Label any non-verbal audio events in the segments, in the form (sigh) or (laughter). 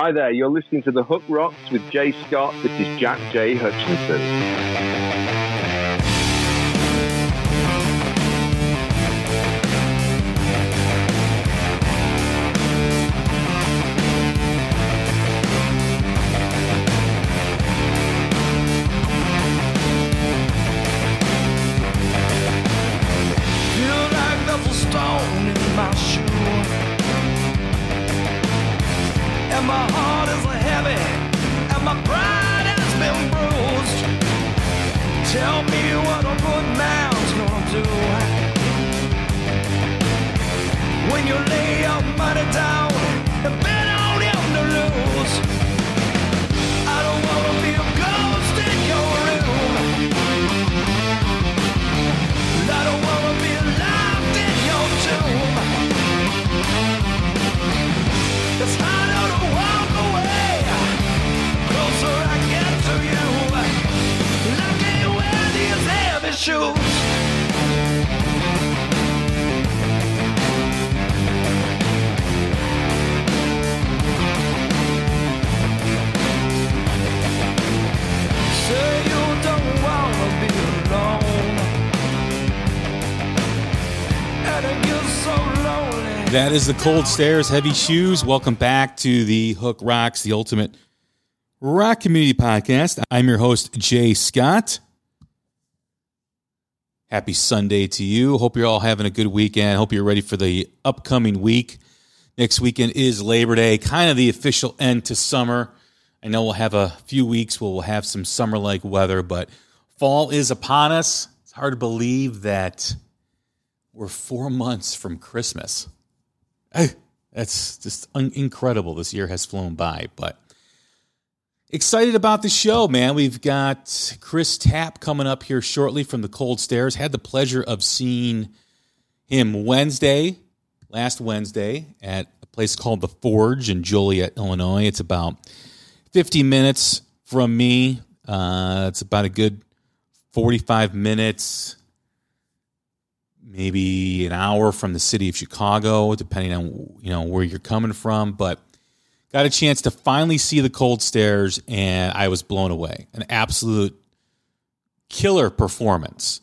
Hi there, you're listening to The Hook Rocks with Jay Scott. This is Jack J. Hutchinson. And my heart is heavy. And my pride has been bruised. Tell me what a good man's gonna do. When you lay your money down That is the Cold Stares, Heavy Shoes. Welcome back to the Hook Rocks, the ultimate rock community podcast. I'm your host, Jay Scott. Happy Sunday to you. Hope you're all having a good weekend. Hope you're ready for the upcoming week. Next weekend is Labor Day, kind of the official end to summer. I know we'll have a few weeks where we'll have some summer like weather, but fall is upon us. It's hard to believe that we're four months from Christmas. That's just un- incredible. This year has flown by, but excited about the show, man. We've got Chris Tapp coming up here shortly from the Cold Stares. Had the pleasure of seeing him Wednesday, last Wednesday, at a place called The Forge in Joliet, Illinois. It's about 50 minutes from me. Uh, it's about a good 45 minutes maybe an hour from the city of Chicago, depending on you know where you're coming from. But got a chance to finally see the cold stares, and I was blown away. An absolute killer performance.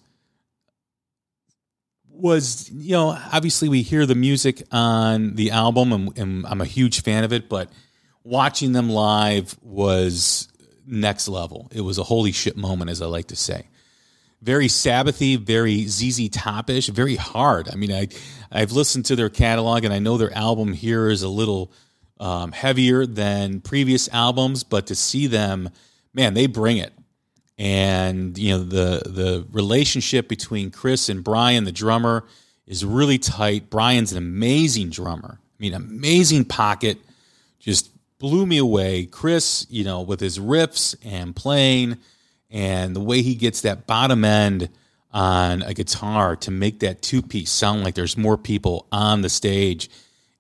Was you know obviously we hear the music on the album, and, and I'm a huge fan of it, but watching them live was next level. It was a holy shit moment, as I like to say very Sabbathy, very ZZ Topish, very hard. I mean, I I've listened to their catalog and I know their album here is a little um, heavier than previous albums, but to see them, man, they bring it. And you know the the relationship between Chris and Brian, the drummer, is really tight. Brian's an amazing drummer. I mean, amazing pocket, just blew me away. Chris, you know, with his riffs and playing and the way he gets that bottom end on a guitar to make that two piece sound like there's more people on the stage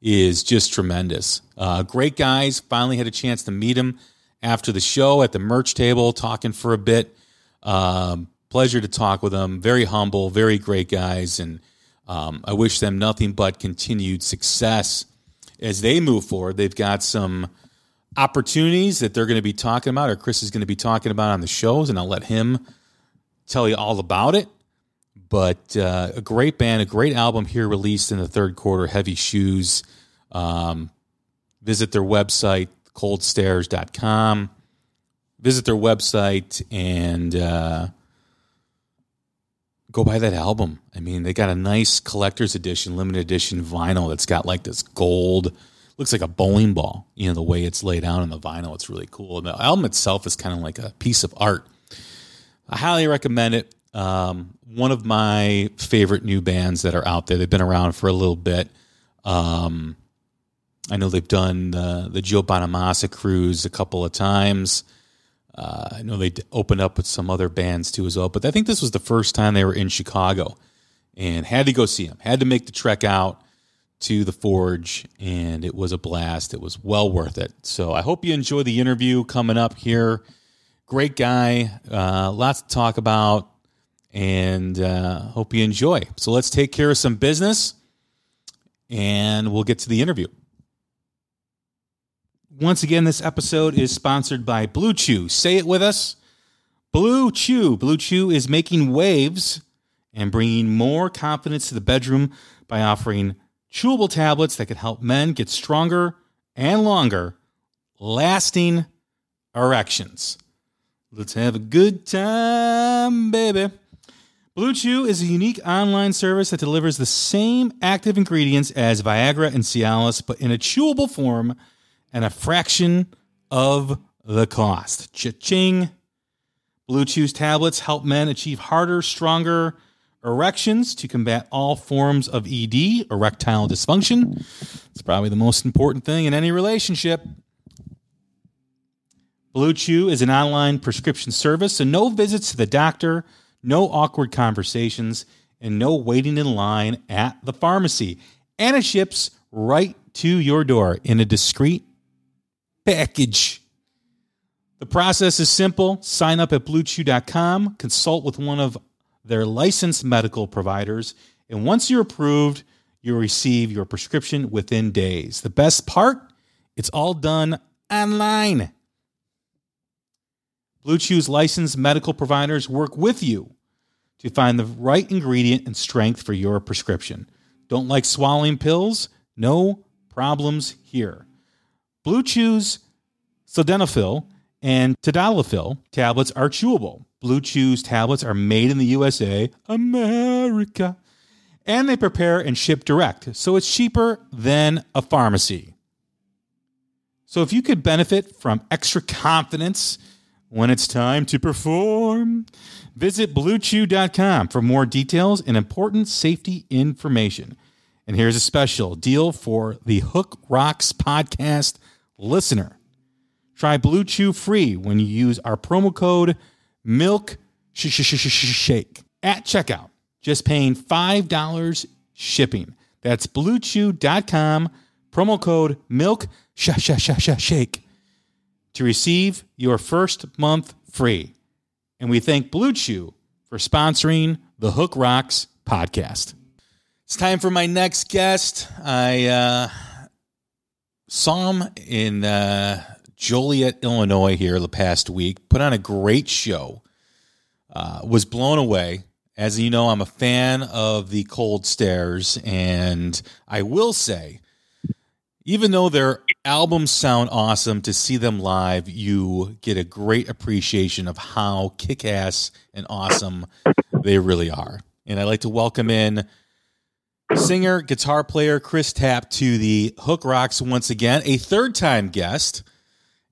is just tremendous. Uh, great guys. Finally had a chance to meet him after the show at the merch table, talking for a bit. Um, pleasure to talk with them. Very humble, very great guys, and um, I wish them nothing but continued success as they move forward. They've got some opportunities that they're going to be talking about, or Chris is going to be talking about on the shows, and I'll let him tell you all about it. But uh, a great band, a great album here released in the third quarter, Heavy Shoes. Um, visit their website, coldstares.com. Visit their website and uh, go buy that album. I mean, they got a nice collector's edition, limited edition vinyl that's got like this gold, looks like a bowling ball, you know, the way it's laid out on the vinyl. It's really cool. And the album itself is kind of like a piece of art. I highly recommend it. Um, one of my favorite new bands that are out there. They've been around for a little bit. Um, I know they've done the, the Joe Bonamassa cruise a couple of times. Uh, I know they opened up with some other bands too as well, but I think this was the first time they were in Chicago and had to go see them. Had to make the trek out to the Forge, and it was a blast. It was well worth it. So I hope you enjoy the interview coming up here. Great guy, uh, lots to talk about, and uh, hope you enjoy. So let's take care of some business, and we'll get to the interview. Once again, this episode is sponsored by Blue Chew. Say it with us. Blue Chew. Blue Chew is making waves and bringing more confidence to the bedroom by offering chewable tablets that can help men get stronger and longer, lasting erections. Let's have a good time, baby. Blue Chew is a unique online service that delivers the same active ingredients as Viagra and Cialis, but in a chewable form and a fraction of the cost. Cha-ching. Blue Chew's tablets help men achieve harder, stronger erections to combat all forms of ED, erectile dysfunction. It's probably the most important thing in any relationship. Blue Chew is an online prescription service, so no visits to the doctor, no awkward conversations, and no waiting in line at the pharmacy. And it ships right to your door in a discreet package. The process is simple. Sign up at bluechew.com, consult with one of their licensed medical providers, and once you're approved, you'll receive your prescription within days. The best part, it's all done online. Blue Chew's licensed medical providers work with you to find the right ingredient and strength for your prescription. Don't like swallowing pills? No problems here. Blue Chew's sildenafil and tadalafil tablets are chewable. Blue Chew's tablets are made in the USA, America, and they prepare and ship direct, so it's cheaper than a pharmacy. So if you could benefit from extra confidence when it's time to perform, visit bluechew.com for more details and important safety information. And here's a special deal for the Hook Rocks podcast listener. Try Blue Chew free when you use our promo code MILK Shake at checkout. Just paying $5 shipping. That's bluechew.com, promo code MILK Shake to receive your first month free. And we thank Blue Chew for sponsoring the Hook Rocks podcast. It's time for my next guest. I uh, saw him in uh, Joliet, Illinois, here the past week. Put on a great show. Uh, was blown away. As you know, I'm a fan of the Cold Stares, and I will say, even though their albums sound awesome, to see them live, you get a great appreciation of how kick ass and awesome they really are. And I'd like to welcome in singer, guitar player Chris Tapp to the Hook Rocks once again, a third time guest.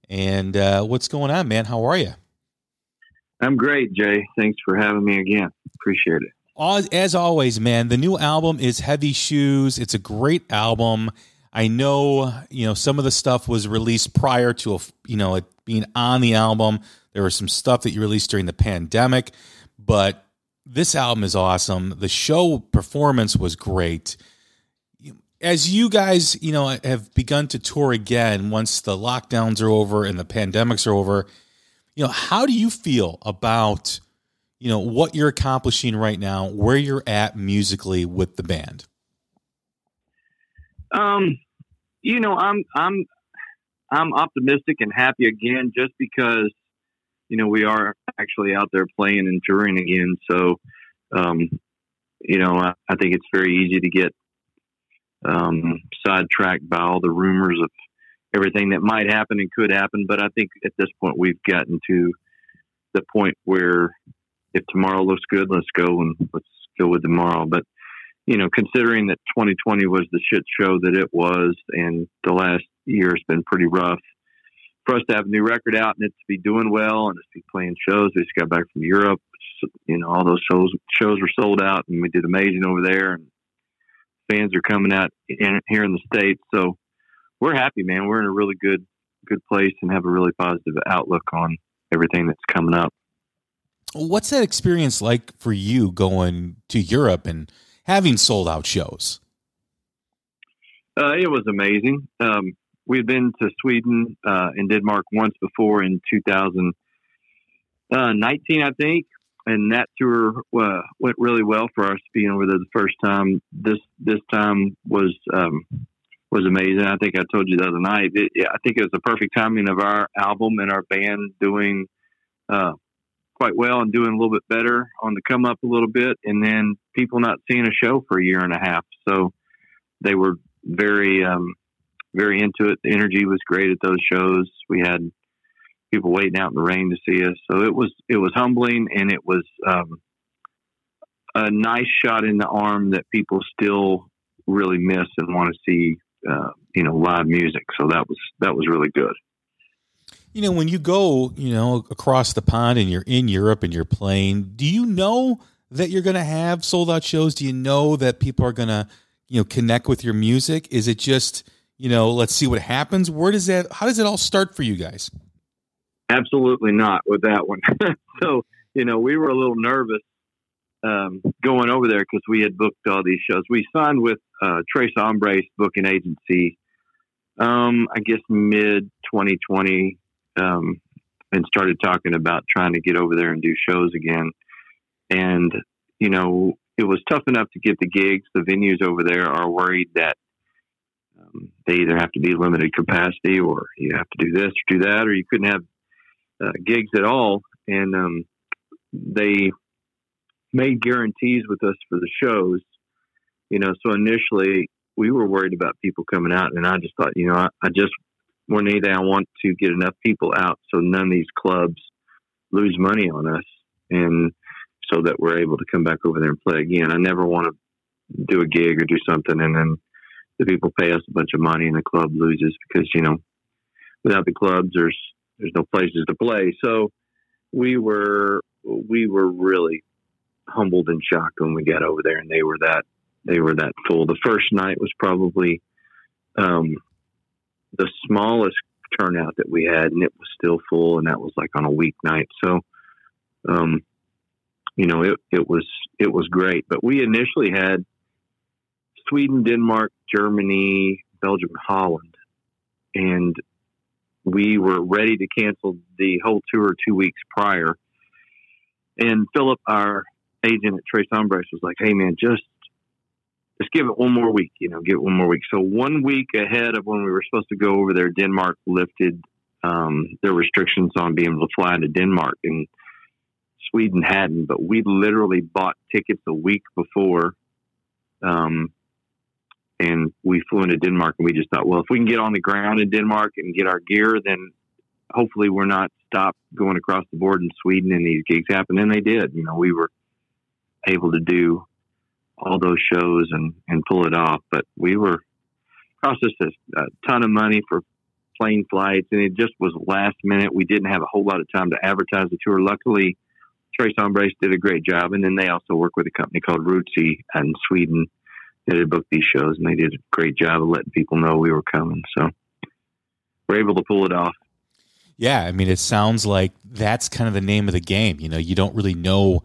And uh, what's going on, man? How are you? I'm great, Jay. Thanks for having me again. Appreciate it. As always, man, the new album is Heavy Shoes. It's a great album. I know, you know, some of the stuff was released prior to, a, you know, it being on the album. There was some stuff that you released during the pandemic, but this album is awesome. The show performance was great as you guys, you know, have begun to tour again once the lockdowns are over and the pandemics are over, you know, how do you feel about, you know, what you're accomplishing right now, where you're at musically with the band? Um, you know, I'm I'm I'm optimistic and happy again just because you know we are actually out there playing and touring again. So, um, you know, I, I think it's very easy to get um, sidetracked by all the rumors of everything that might happen and could happen. But I think at this point we've gotten to the point where if tomorrow looks good, let's go and let's go with tomorrow. But you know, considering that 2020 was the shit show that it was, and the last year has been pretty rough for us to have a new record out and it to be doing well and it's to be playing shows. We just got back from Europe. You know, all those shows shows were sold out, and we did amazing over there. And fans are coming out in, here in the states, so we're happy, man. We're in a really good good place and have a really positive outlook on everything that's coming up. What's that experience like for you going to Europe and having sold out shows? Uh, it was amazing. Um, we've been to Sweden uh, and Denmark once before in 2019, I think, and that tour uh, went really well for us being over there the first time. This this time was um, was amazing. I think I told you the other night. It, I think it was the perfect timing of our album and our band doing uh, quite well and doing a little bit better on the come up a little bit, and then people not seeing a show for a year and a half. So they were very um, very into it. The energy was great at those shows. We had people waiting out in the rain to see us, so it was it was humbling and it was um, a nice shot in the arm that people still really miss and want to see. Uh, you know, live music. So that was that was really good. You know, when you go, you know, across the pond and you're in Europe and you're playing, do you know that you're going to have sold out shows? Do you know that people are going to, you know, connect with your music? Is it just you know, let's see what happens. Where does that, how does it all start for you guys? Absolutely not with that one. (laughs) so, you know, we were a little nervous um, going over there because we had booked all these shows. We signed with uh, Tres Hombres booking agency, um, I guess mid 2020, um, and started talking about trying to get over there and do shows again. And, you know, it was tough enough to get the gigs. The venues over there are worried that um, they either have to be limited capacity or you have to do this or do that, or you couldn't have uh, gigs at all. And um, they made guarantees with us for the shows, you know. So initially, we were worried about people coming out, and I just thought, you know, I, I just more than anything, I want to get enough people out so none of these clubs lose money on us, and so that we're able to come back over there and play again. I never want to do a gig or do something and then the people pay us a bunch of money and the club loses because you know without the clubs there's there's no places to play. So we were we were really humbled and shocked when we got over there and they were that they were that full the first night was probably um, the smallest turnout that we had and it was still full and that was like on a weeknight so um, you know it, it was it was great. But we initially had Sweden, Denmark, Germany, Belgium, Holland, and we were ready to cancel the whole tour two weeks prior. And Philip, our agent at Tres Hombres, was like, "Hey, man, just just give it one more week. You know, give it one more week." So one week ahead of when we were supposed to go over there, Denmark lifted um, their restrictions on being able to fly into Denmark, and Sweden hadn't. But we literally bought tickets a week before. Um, and we flew into Denmark and we just thought, well, if we can get on the ground in Denmark and get our gear, then hopefully we're not stopped going across the board in Sweden and these gigs happen. And they did. You know, we were able to do all those shows and, and pull it off. But we were processed a, a ton of money for plane flights and it just was last minute. We didn't have a whole lot of time to advertise the tour. Luckily, Tres Hombres did a great job. And then they also work with a company called Rootsy in Sweden they had booked these shows and they did a great job of letting people know we were coming. So we're able to pull it off. Yeah, I mean, it sounds like that's kind of the name of the game. You know, you don't really know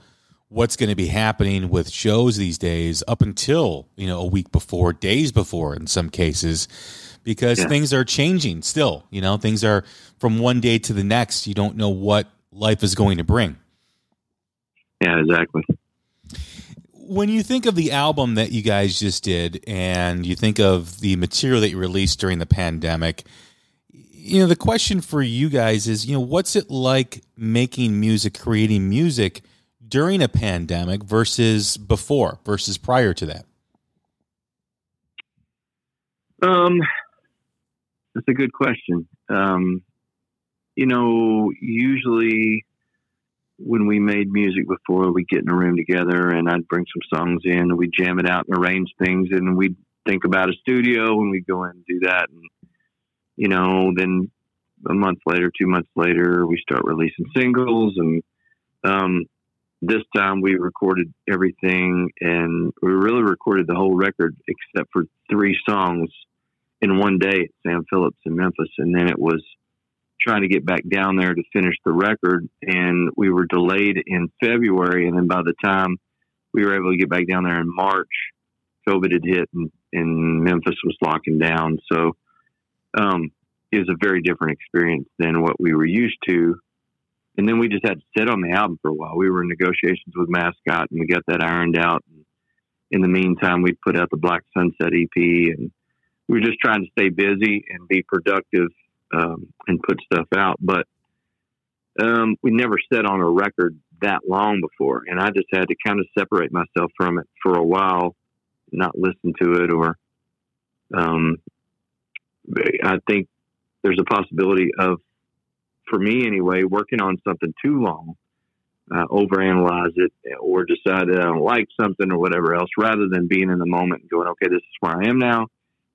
what's going to be happening with shows these days up until you know a week before, days before, in some cases, because yeah. things are changing. Still, you know, things are from one day to the next. You don't know what life is going to bring. Yeah, exactly when you think of the album that you guys just did and you think of the material that you released during the pandemic, you know, the question for you guys is, you know, what's it like making music, creating music during a pandemic versus before, versus prior to that? Um, that's a good question. Um, you know, usually when we made music before, we'd get in a room together and I'd bring some songs in and we'd jam it out and arrange things and we'd think about a studio and we'd go in and do that. And, you know, then a month later, two months later, we start releasing singles. And um, this time we recorded everything and we really recorded the whole record except for three songs in one day at Sam Phillips in Memphis. And then it was trying to get back down there to finish the record. And we were delayed in February. And then by the time we were able to get back down there in March, COVID had hit and, and Memphis was locking down. So um, it was a very different experience than what we were used to. And then we just had to sit on the album for a while. We were in negotiations with Mascot and we got that ironed out. In the meantime, we put out the Black Sunset EP and we were just trying to stay busy and be productive um, and put stuff out. But um, we never sat on a record that long before, and I just had to kind of separate myself from it for a while, not listen to it, or um, I think there's a possibility of, for me anyway, working on something too long, uh, overanalyze it, or decide that I don't like something or whatever else, rather than being in the moment and going, okay, this is where I am now.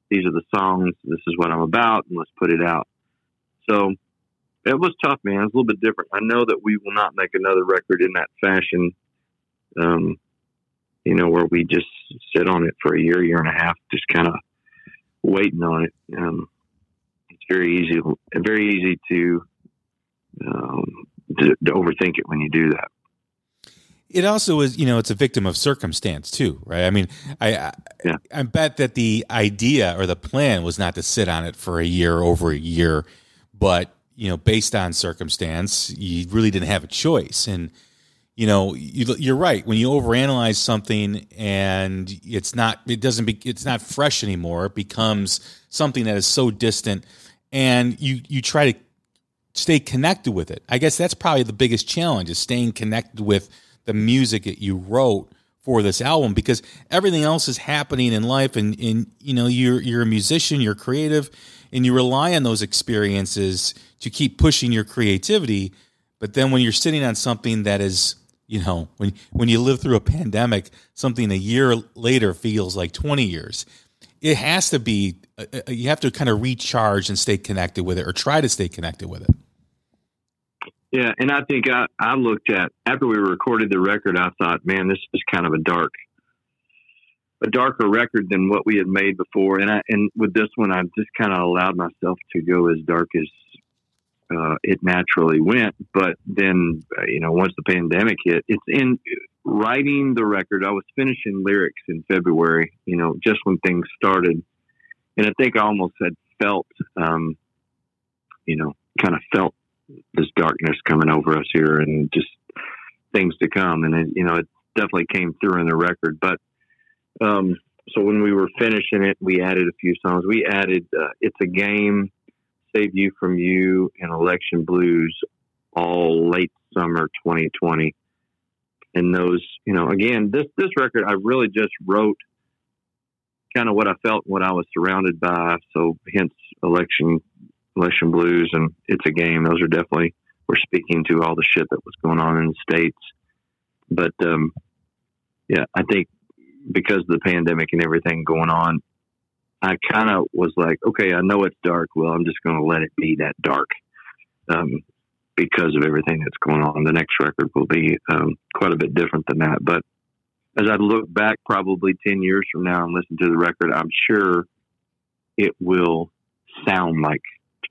These are the songs. This is what I'm about, and let's put it out. So it was tough, man. It's a little bit different. I know that we will not make another record in that fashion. Um, you know, where we just sit on it for a year, year and a half, just kind of waiting on it. Um, it's very easy, very easy to, um, to, to overthink it when you do that. It also is, you know, it's a victim of circumstance too, right? I mean, I, I, Yeah. I bet that the idea or the plan was not to sit on it for a year, over a year, but you know, based on circumstance, you really didn't have a choice. And you know, you, you're right. When you overanalyze something and it's not, it doesn't be, it's not fresh anymore. It becomes something that is so distant, and you you try to stay connected with it. I guess that's probably the biggest challenge is staying connected with the music that you wrote for this album because everything else is happening in life and, and you know you're you're a musician, you're creative and you rely on those experiences to keep pushing your creativity. But then when you're sitting on something that is, you know, when when you live through a pandemic, something a year later feels like 20 years. It has to be uh, uh, you have to kind of recharge and stay connected with it or try to stay connected with it. Yeah, and I think I, I looked at after we recorded the record, I thought, man, this is kind of a dark, a darker record than what we had made before. And I and with this one, I just kind of allowed myself to go as dark as uh, it naturally went. But then, uh, you know, once the pandemic hit, it's in writing the record. I was finishing lyrics in February, you know, just when things started, and I think I almost had felt, um, you know, kind of felt this darkness coming over us here and just things to come. And it, you know, it definitely came through in the record. But um, so when we were finishing it, we added a few songs. We added uh, "It's a Game," "Save You from You," and "Election Blues," all late summer 2020. And those, you know, again, this this record, I really just wrote kind of what I felt, what I was surrounded by. So, hence, election election blues and it's a game those are definitely were speaking to all the shit that was going on in the states but um yeah i think because of the pandemic and everything going on i kind of was like okay i know it's dark well i'm just going to let it be that dark um because of everything that's going on the next record will be um quite a bit different than that but as i look back probably 10 years from now and listen to the record i'm sure it will sound like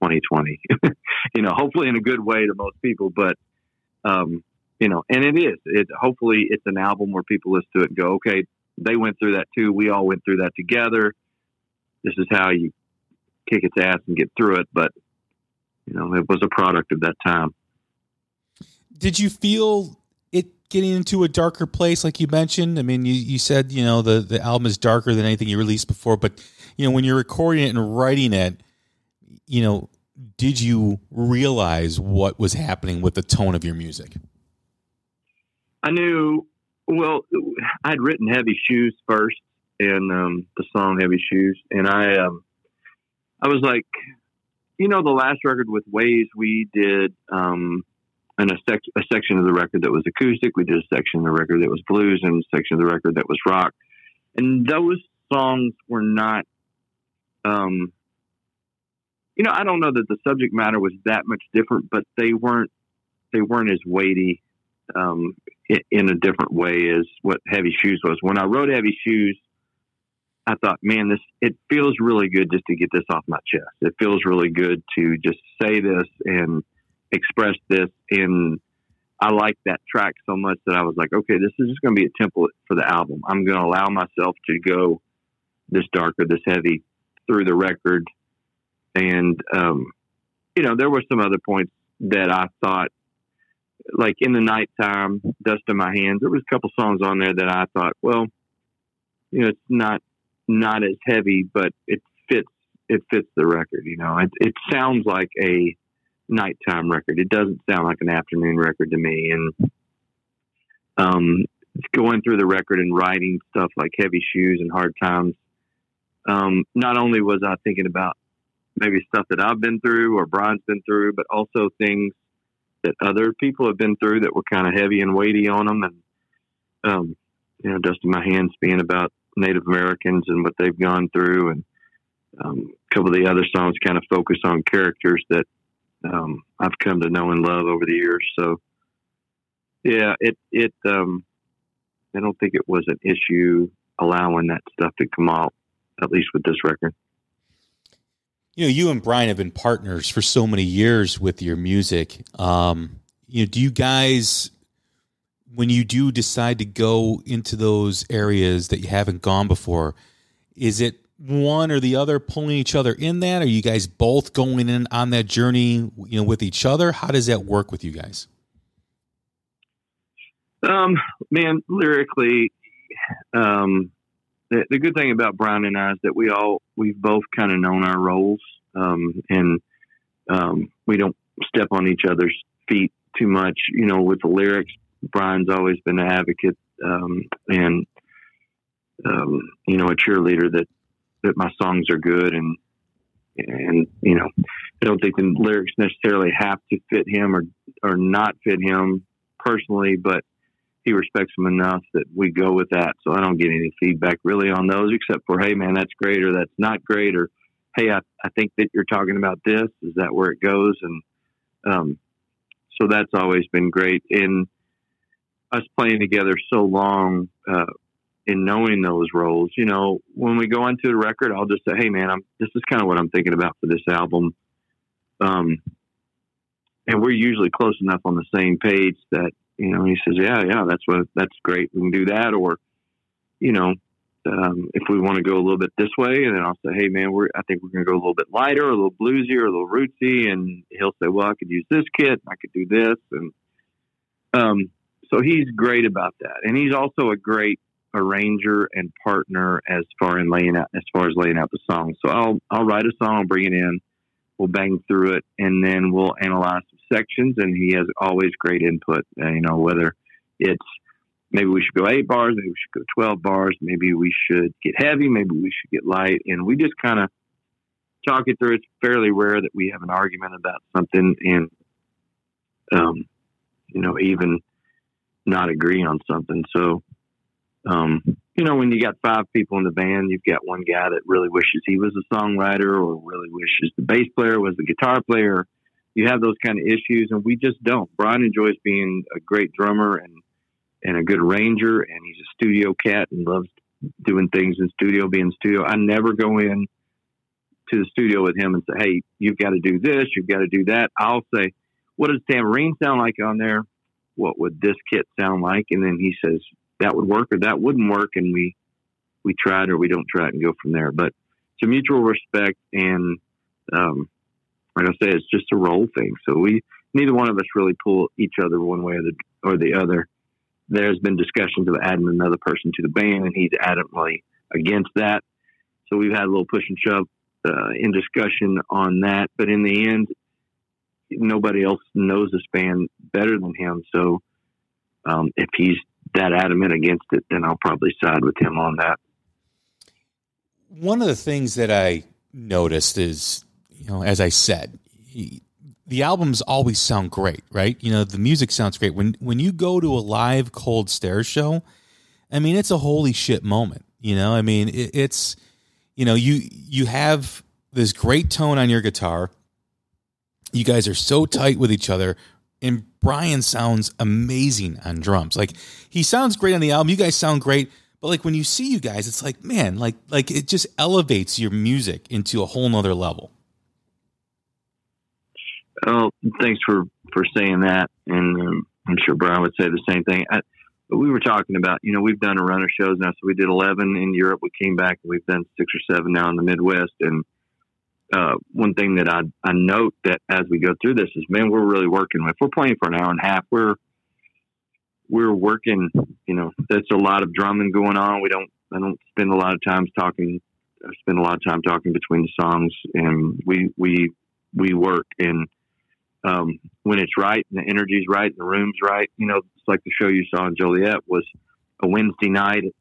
2020. (laughs) you know, hopefully in a good way to most people, but um, you know, and it is. It hopefully it's an album where people listen to it and go, okay, they went through that too. We all went through that together. This is how you kick its ass and get through it. But you know, it was a product of that time. Did you feel it getting into a darker place, like you mentioned? I mean, you, you said you know the the album is darker than anything you released before, but you know when you're recording it and writing it, you know, did you realize what was happening with the tone of your music? I knew. Well, I'd written "Heavy Shoes" first, and um, the song "Heavy Shoes," and I, um, I was like, you know, the last record with Ways, we did um, an, a, sec- a section of the record that was acoustic. We did a section of the record that was blues, and a section of the record that was rock. And those songs were not, um, you know, I don't know that the subject matter was that much different, but they weren't they weren't as weighty um, in, a different way is what Heavy Shoes was. When I wrote Heavy Shoes, I thought, man, this it feels really good just to get this off my chest. It feels really good to just say this and express this. And I like that track so much that I was like, okay, this is just going to be a template for the album. I'm going to allow myself to go this darker, this heavy through the record. And, um, you know, there were some other points that I thought, like in the nighttime, Dust in My Hands, there was a couple songs on there that I thought, well, you know, it's not not as heavy, but it fits it fits the record. You know, it, it sounds like a nighttime record. It doesn't sound like an afternoon record to me. And um, going through the record and writing stuff like Heavy Shoes and Hard Times, um, not only was I thinking about maybe stuff that I've been through or Brian's been through, but also things that other people have been through that were kind of heavy and weighty on them. And, um, you know, Dust in My Hands being about Native Americans and what they've gone through, and um, a couple of the other songs kind of focus on characters that um, I've come to know and love over the years. So, yeah, it it um, I don't think it was an issue allowing that stuff to come out, at least with this record. You know, you and Brian have been partners for so many years with your music. Um, you know, do you guys when you do decide to go into those areas that you haven't gone before, is it one or the other pulling each other in that? Are you guys both going in on that journey, you know, with each other? How does that work with you guys? Um, man, lyrically, um, the, the good thing about Brian and I is that we all we've both kind of known our roles, um, and um, we don't step on each other's feet too much. You know, with the lyrics, Brian's always been an advocate um, and um, you know a cheerleader that that my songs are good and and you know I don't think the lyrics necessarily have to fit him or or not fit him personally, but he respects them enough that we go with that. So I don't get any feedback really on those except for hey man that's great or that's not great or hey I, I think that you're talking about this. Is that where it goes? And um, so that's always been great. And us playing together so long uh, in knowing those roles, you know, when we go into the record, I'll just say, "Hey, man, I'm this is kind of what I'm thinking about for this album," um, and we're usually close enough on the same page that you know he says, "Yeah, yeah, that's what that's great. We can do that," or you know. Um, if we want to go a little bit this way, and then I'll say, "Hey, man, we're I think we're going to go a little bit lighter, a little bluesier, a little rootsy," and he'll say, "Well, I could use this kit, I could do this," and um, so he's great about that, and he's also a great arranger and partner as far in laying out as far as laying out the song. So I'll I'll write a song, bring it in, we'll bang through it, and then we'll analyze some sections. And he has always great input. Uh, you know whether it's maybe we should go eight bars, maybe we should go twelve bars, maybe we should get heavy, maybe we should get light, and we just kind of talk it through. It's fairly rare that we have an argument about something, and um, you know even not agree on something. So, um, you know, when you got five people in the band, you've got one guy that really wishes he was a songwriter or really wishes the bass player was the guitar player. You have those kind of issues, and we just don't. Brian enjoys being a great drummer and and a good ranger, and he's a studio cat and loves doing things in studio, being in studio. I never go in to the studio with him and say, "Hey, you've got to do this, you've got to do that." I'll say, "What does tambourine sound like on there? what would this kit sound like? And then he says that would work or that wouldn't work, and we we try it or we don't try it and go from there. But it's a mutual respect, and um, like I say, it's just a role thing. So we neither one of us really pull each other one way or the or the other. There's been discussions of adding another person to the band, and he's adamantly against that. So we've had a little push and shove uh, in discussion on that. But in the end, nobody else knows this band better than him. So um, if he's that adamant against it, then I'll probably side with him on that. One of the things that I noticed is, you know, as I said, the albums always sound great, right? You know, the music sounds great. When when you go to a live Cold Stares show, I mean, it's a holy shit moment. You know, I mean, it, it's you know, you you have this great tone on your guitar. You guys are so tight with each other, and Brian sounds amazing on drums. Like he sounds great on the album. You guys sound great, but like when you see you guys, it's like man, like like it just elevates your music into a whole nother level. Oh, thanks for for saying that, and um, I'm sure Brian would say the same thing. I, we were talking about, you know, we've done a run of shows now. So we did 11 in Europe. We came back and we've done six or seven now in the Midwest. And uh, one thing that I, I note that as we go through this is, man, we're really working. If we're playing for an hour and a half, we're we're working. You know, there's a lot of drumming going on. We don't. I don't spend a lot of times talking. I spend a lot of time talking between the songs, and we we we work and um, when it's right and the energy's right and the room's right. You know, it's like the show you saw in Joliet was a Wednesday night at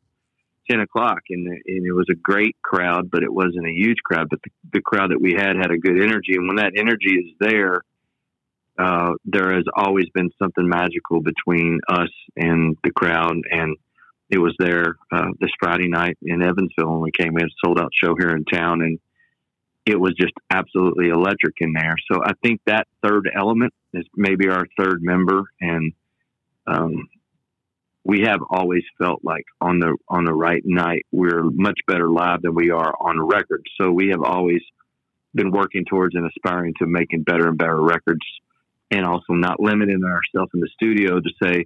10 o'clock and, and it was a great crowd, but it wasn't a huge crowd, but the, the crowd that we had had a good energy. And when that energy is there, uh, there has always been something magical between us and the crowd. And it was there uh, this Friday night in Evansville when we came in, sold out show here in town. And it was just absolutely electric in there. So I think that third element is maybe our third member, and um, we have always felt like on the on the right night we're much better live than we are on record. So we have always been working towards and aspiring to making better and better records, and also not limiting ourselves in the studio to say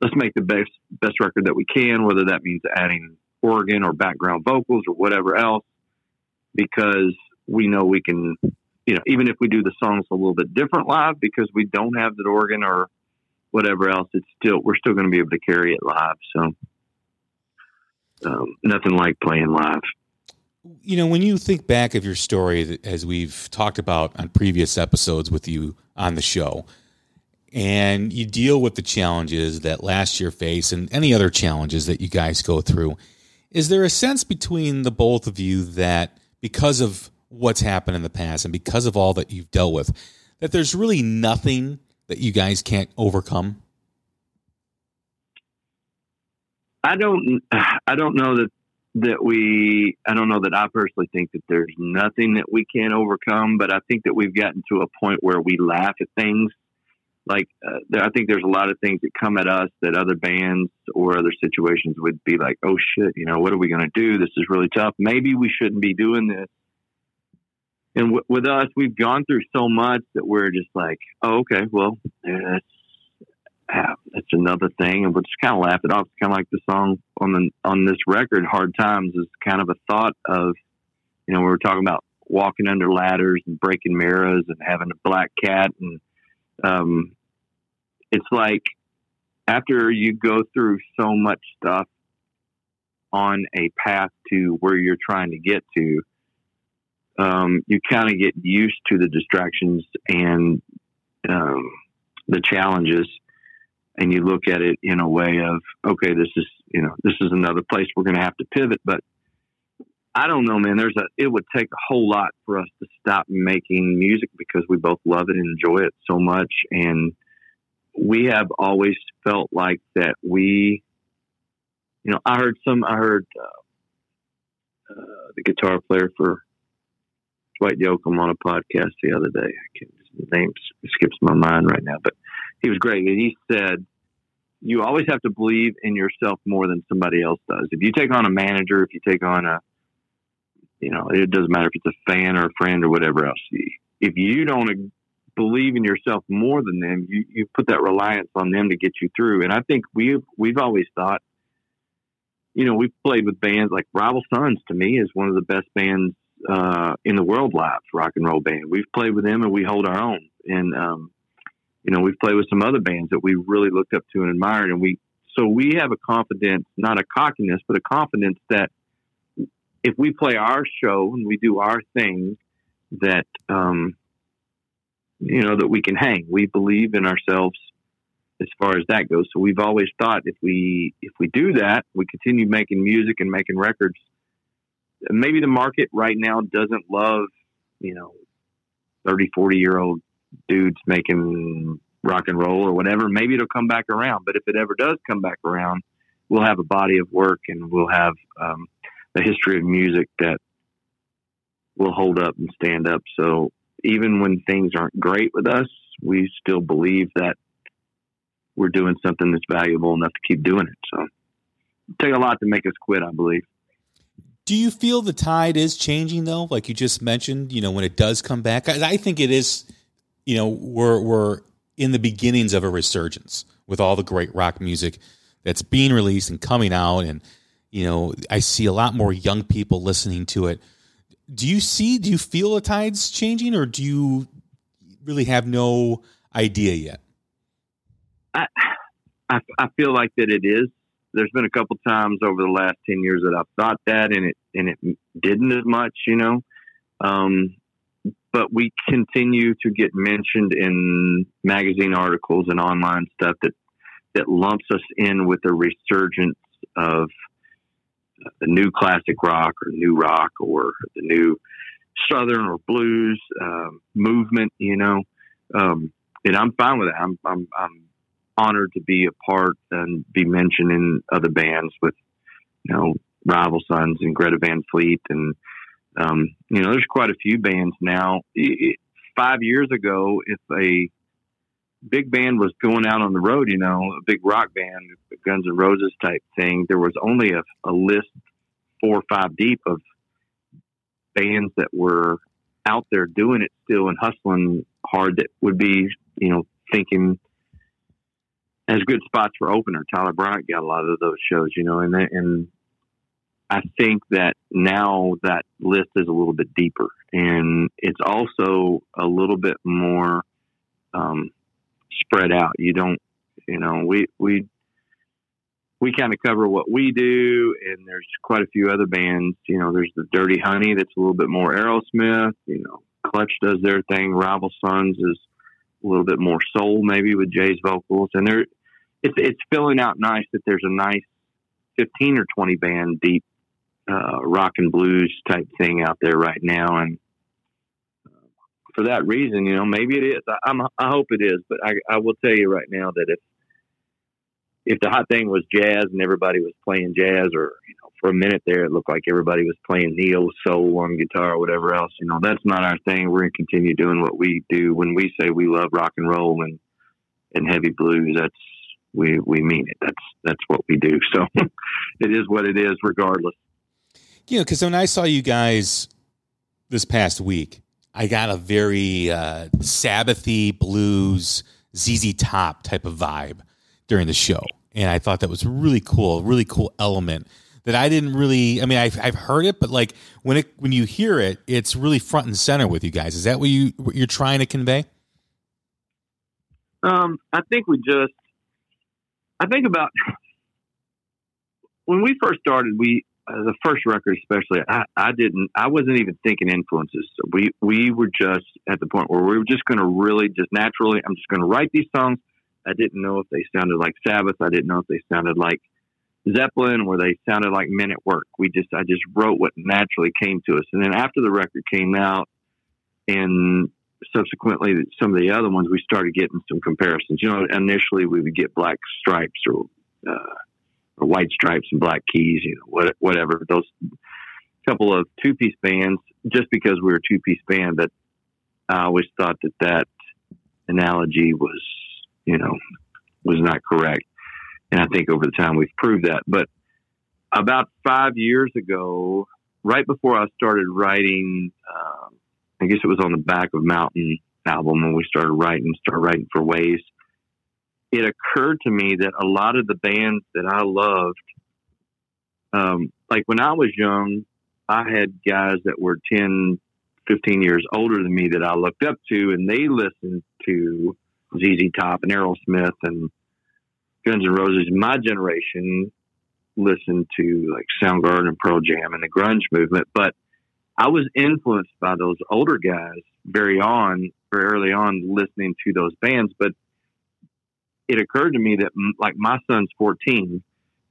let's make the best best record that we can, whether that means adding organ or background vocals or whatever else, because we know we can, you know, even if we do the songs a little bit different live because we don't have the organ or whatever else, it's still we're still going to be able to carry it live. So um, nothing like playing live. You know, when you think back of your story, as we've talked about on previous episodes with you on the show, and you deal with the challenges that last year faced and any other challenges that you guys go through, is there a sense between the both of you that because of what's happened in the past and because of all that you've dealt with, that there's really nothing that you guys can't overcome? I don't. I don't know that that we. I don't know that I personally think that there's nothing that we can't overcome, but I think that we've gotten to a point where we laugh at things. Like uh, I think there's a lot of things that come at us that other bands or other situations would be like, "Oh shit, you know, what are we going to do? This is really tough. Maybe we shouldn't be doing this." And w- with us, we've gone through so much that we're just like, oh, okay, well, that's uh, that's another thing, and we'll just kind of laugh it off. It's kind of like the song on the on this record, "Hard Times," is kind of a thought of, you know, we were talking about walking under ladders and breaking mirrors and having a black cat, and um, it's like after you go through so much stuff on a path to where you're trying to get to um, you kind of get used to the distractions and um, the challenges, and you look at it in a way of, okay, this is you know this is another place we're going to have to pivot. But I don't know, man. There's a it would take a whole lot for us to stop making music because we both love it and enjoy it so much, and we have always felt like that we, you know, I heard some, I heard. Uh, uh, the guitar player for Dwight Yoakam on a podcast the other day. I can't, his name skips my mind right now, but he was great. And he said, you always have to believe in yourself more than somebody else does. If you take on a manager, if you take on a, you know, it doesn't matter if it's a fan or a friend or whatever else. If you don't believe in yourself more than them, you, you put that reliance on them to get you through. And I think we've, we've always thought, you know, we've played with bands like Rival Sons to me is one of the best bands uh, in the world live rock and roll band. We've played with them and we hold our own. And, um, you know, we've played with some other bands that we really looked up to and admired. And we, so we have a confidence, not a cockiness, but a confidence that if we play our show and we do our thing, that, um, you know, that we can hang. We believe in ourselves as far as that goes. So we've always thought if we, if we do that, we continue making music and making records, maybe the market right now doesn't love, you know, 30, 40 year old dudes making rock and roll or whatever. Maybe it'll come back around. But if it ever does come back around, we'll have a body of work and we'll have um, a history of music that will hold up and stand up. So even when things aren't great with us, we still believe that we're doing something that's valuable enough to keep doing it. So take a lot to make us quit, I believe. Do you feel the tide is changing though? Like you just mentioned, you know, when it does come back, I, I think it is. You know, we're we're in the beginnings of a resurgence with all the great rock music that's being released and coming out, and you know, I see a lot more young people listening to it. Do you see? Do you feel the tides changing, or do you really have no idea yet? I, I, I feel like that it is. There's been a couple times over the last ten years that I've thought that, and it and it didn't as much, you know. Um, but we continue to get mentioned in magazine articles and online stuff that that lumps us in with a resurgence of the new classic rock or new rock or the new southern or blues um, movement, you know. Um, and I'm fine with that. I'm, I'm, I'm honored to be a part and be mentioned in other bands with, you know, Rival Sons and Greta Van Fleet. And, um, you know, there's quite a few bands now. Five years ago, if a big band was going out on the road, you know, a big rock band, Guns N' Roses type thing, there was only a, a list four or five deep of bands that were out there doing it still and hustling hard that would be, you know, thinking as good spots for opener. Tyler Bryant got a lot of those shows, you know, and and I think that now that list is a little bit deeper, and it's also a little bit more um, spread out. You don't, you know, we we we kind of cover what we do, and there's quite a few other bands. You know, there's the Dirty Honey that's a little bit more Aerosmith. You know, Clutch does their thing. Rival Sons is a little bit more soul, maybe with Jay's vocals, and there, it's it's filling out nice that there's a nice fifteen or twenty band deep uh, rock and blues type thing out there right now, and uh, for that reason, you know, maybe it is. I, I'm, I hope it is, but I, I will tell you right now that if if the hot thing was jazz and everybody was playing jazz, or you know, for a minute there, it looked like everybody was playing neo soul on guitar or whatever else. You know, that's not our thing. We're going to continue doing what we do. When we say we love rock and roll and and heavy blues, that's we we mean it. That's that's what we do. (laughs) So it is what it is, regardless. You know, because when I saw you guys this past week, I got a very uh, Sabbathy blues, ZZ Top type of vibe during the show, and I thought that was really cool, really cool element that I didn't really. I mean, I've, I've heard it, but like when it when you hear it, it's really front and center with you guys. Is that what you what you're trying to convey? Um, I think we just. I think about when we first started. We uh, the first record, especially. I, I didn't. I wasn't even thinking influences. So We we were just at the point where we were just going to really just naturally. I'm just going to write these songs. I didn't know if they sounded like Sabbath. I didn't know if they sounded like Zeppelin or they sounded like Men at Work. We just I just wrote what naturally came to us. And then after the record came out and subsequently some of the other ones we started getting some comparisons. You know, initially we would get black stripes or uh, or white stripes and black keys, you know, what, whatever. Those couple of two piece bands just because we were a two piece band, but I always thought that that analogy was you know, was not correct. And I think over the time we've proved that. But about five years ago, right before I started writing, um, I guess it was on the back of Mountain album when we started writing, started writing for Ways. It occurred to me that a lot of the bands that I loved, um, like when I was young, I had guys that were 10, 15 years older than me that I looked up to, and they listened to ZZ Top and Aerosmith and Guns N' Roses. My generation listened to like Soundgarden and Pearl Jam and the grunge movement, but I was influenced by those older guys very on, very early on, listening to those bands. But it occurred to me that like my son's 14,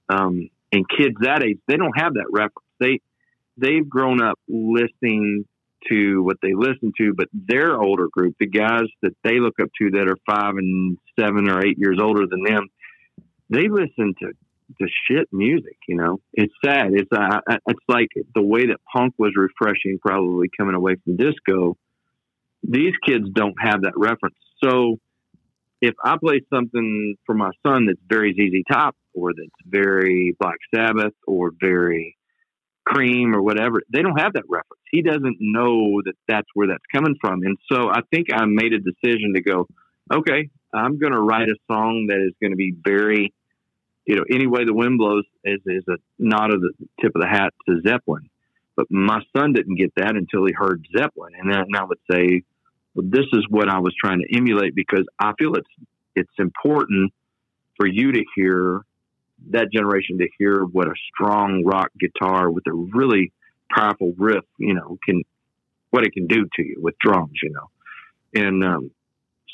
um, and kids that age, they don't have that reference. They they've grown up listening to what they listen to, but their older group, the guys that they look up to that are five and seven or eight years older than them, they listen to to shit music. You know, it's sad. It's uh, it's like the way that punk was refreshing, probably coming away from disco. These kids don't have that reference. So if I play something for my son that's very ZZ Top or that's very Black Sabbath or very Cream or whatever, they don't have that reference. He doesn't know that that's where that's coming from. And so I think I made a decision to go, okay, I'm going to write a song that is going to be very, you know, any way the wind blows is, is a nod of the tip of the hat to Zeppelin. But my son didn't get that until he heard Zeppelin. And then I would say, well, this is what I was trying to emulate because I feel it's, it's important for you to hear that generation to hear what a strong rock guitar with a really powerful riff, you know, can what it can do to you with drums, you know. And um,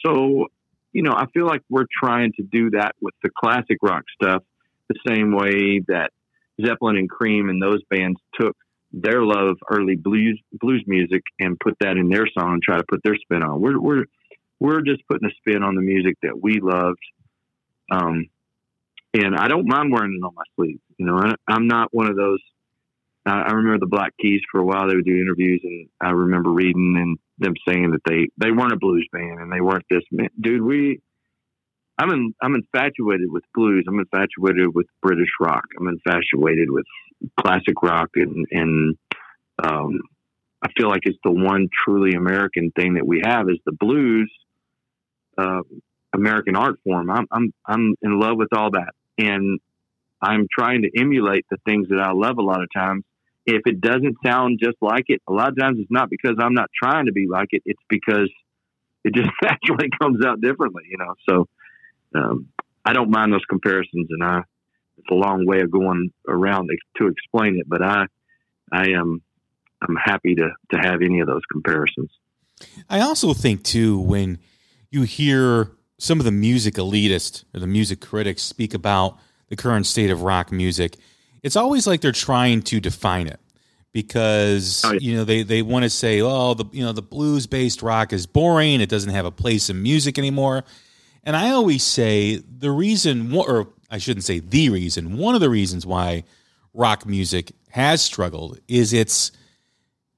so, you know, I feel like we're trying to do that with the classic rock stuff the same way that Zeppelin and Cream and those bands took their love of early blues blues music and put that in their song and try to put their spin on. We're we're we're just putting a spin on the music that we loved. Um, and I don't mind wearing it on my sleeve. You know, I, am not one of those. I, remember the Black Keys for a while. They would do interviews, and I remember reading and them saying that they they weren't a blues band and they weren't this. Man, dude, we. I'm in, I'm infatuated with blues. I'm infatuated with British rock. I'm infatuated with classic rock, and and um, I feel like it's the one truly American thing that we have is the blues. Uh, American art form. I'm I'm I'm in love with all that, and I'm trying to emulate the things that I love. A lot of times, if it doesn't sound just like it, a lot of times it's not because I'm not trying to be like it. It's because it just (laughs) naturally comes out differently, you know. So um, I don't mind those comparisons, and I it's a long way of going around to explain it, but I I am I'm happy to to have any of those comparisons. I also think too when you hear some of the music elitists or the music critics speak about the current state of rock music, it's always like they're trying to define it because oh, yeah. you know they, they want to say, oh, the you know the blues based rock is boring, it doesn't have a place in music anymore. And I always say the reason, or I shouldn't say the reason, one of the reasons why rock music has struggled is its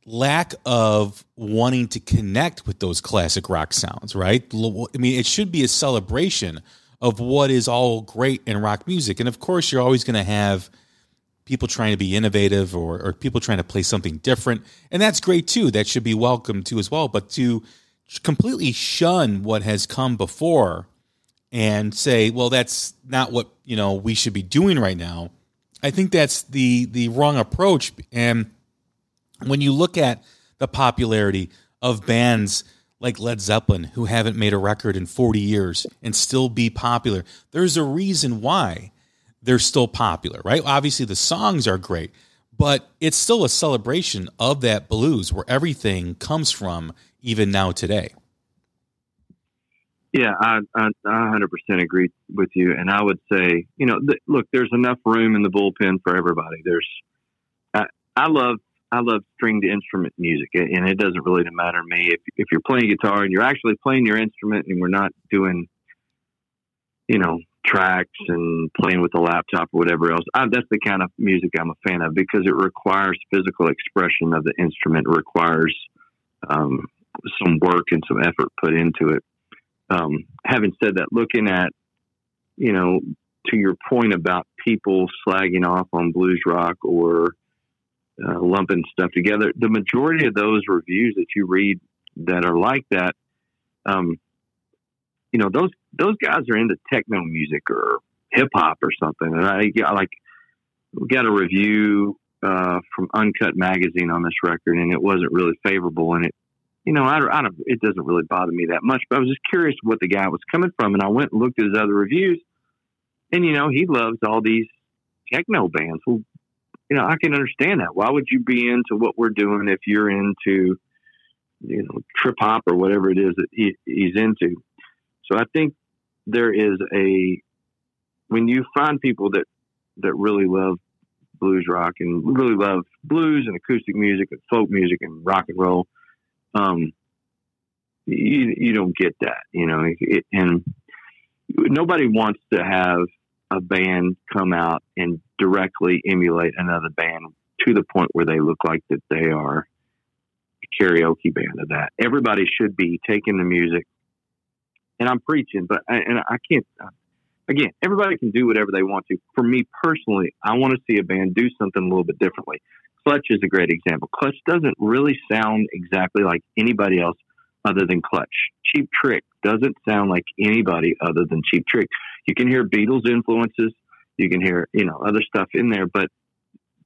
lack of wanting to connect with those classic rock sounds, right? I mean, it should be a celebration of what is all great in rock music. And of course, you're always going to have people trying to be innovative or, or people trying to play something different. And that's great too. That should be welcome too as well. But to completely shun what has come before and say, well, that's not what, you know, we should be doing right now. I think that's the the wrong approach. And when you look at the popularity of bands like Led Zeppelin who haven't made a record in 40 years and still be popular, there's a reason why they're still popular, right? Obviously, the songs are great, but it's still a celebration of that blues where everything comes from, even now today. Yeah, I, I, I 100% agree with you. And I would say, you know, th- look, there's enough room in the bullpen for everybody. There's, I, I love I love stringed instrument music, and it doesn't really matter to me if if you're playing guitar and you're actually playing your instrument, and we're not doing, you know, tracks and playing with a laptop or whatever else. I, that's the kind of music I'm a fan of because it requires physical expression of the instrument. Requires um, some work and some effort put into it. Um, having said that, looking at, you know, to your point about people slagging off on blues rock or uh, lumping stuff together. The majority of those reviews that you read that are like that, um, you know, those those guys are into techno music or hip hop or something. And I, I like we got a review uh, from Uncut Magazine on this record, and it wasn't really favorable. And it, you know, I, I don't, it doesn't really bother me that much. But I was just curious what the guy was coming from, and I went and looked at his other reviews, and you know, he loves all these techno bands. Well, you know, I can understand that. Why would you be into what we're doing if you're into, you know, trip hop or whatever it is that he, he's into? So I think there is a when you find people that that really love blues rock and really love blues and acoustic music and folk music and rock and roll, um, you you don't get that, you know, it, and nobody wants to have a band come out and directly emulate another band to the point where they look like that they are a karaoke band of that. Everybody should be taking the music, and I'm preaching, but I, and I can't. Again, everybody can do whatever they want to. For me personally, I want to see a band do something a little bit differently. Clutch is a great example. Clutch doesn't really sound exactly like anybody else other than Clutch. Cheap Trick doesn't sound like anybody other than Cheap Trick. You can hear Beatles influences, you can hear, you know, other stuff in there, but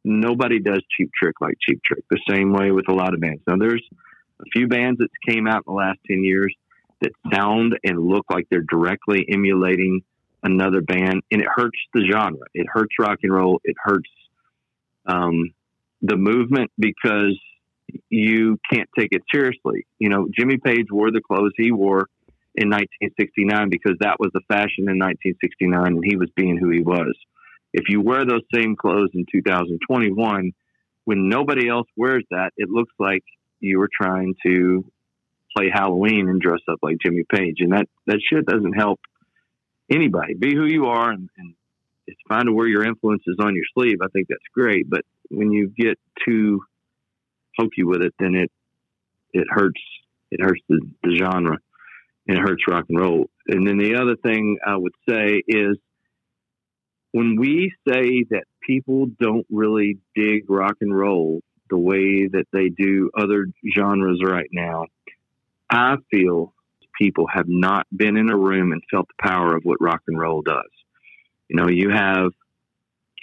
nobody does Cheap Trick like Cheap Trick. The same way with a lot of bands. Now there's a few bands that came out in the last 10 years that sound and look like they're directly emulating another band and it hurts the genre. It hurts rock and roll. It hurts um, the movement because you can't take it seriously. You know, Jimmy Page wore the clothes he wore in 1969 because that was the fashion in 1969 and he was being who he was. If you wear those same clothes in 2021, when nobody else wears that, it looks like you were trying to play Halloween and dress up like Jimmy Page. And that, that shit doesn't help anybody. Be who you are and, and it's fine to wear your influences on your sleeve. I think that's great. But when you get too hokey with it, then it it hurts it hurts the, the genre and it hurts rock and roll. And then the other thing I would say is when we say that people don't really dig rock and roll the way that they do other genres right now, I feel people have not been in a room and felt the power of what rock and roll does. You know, you have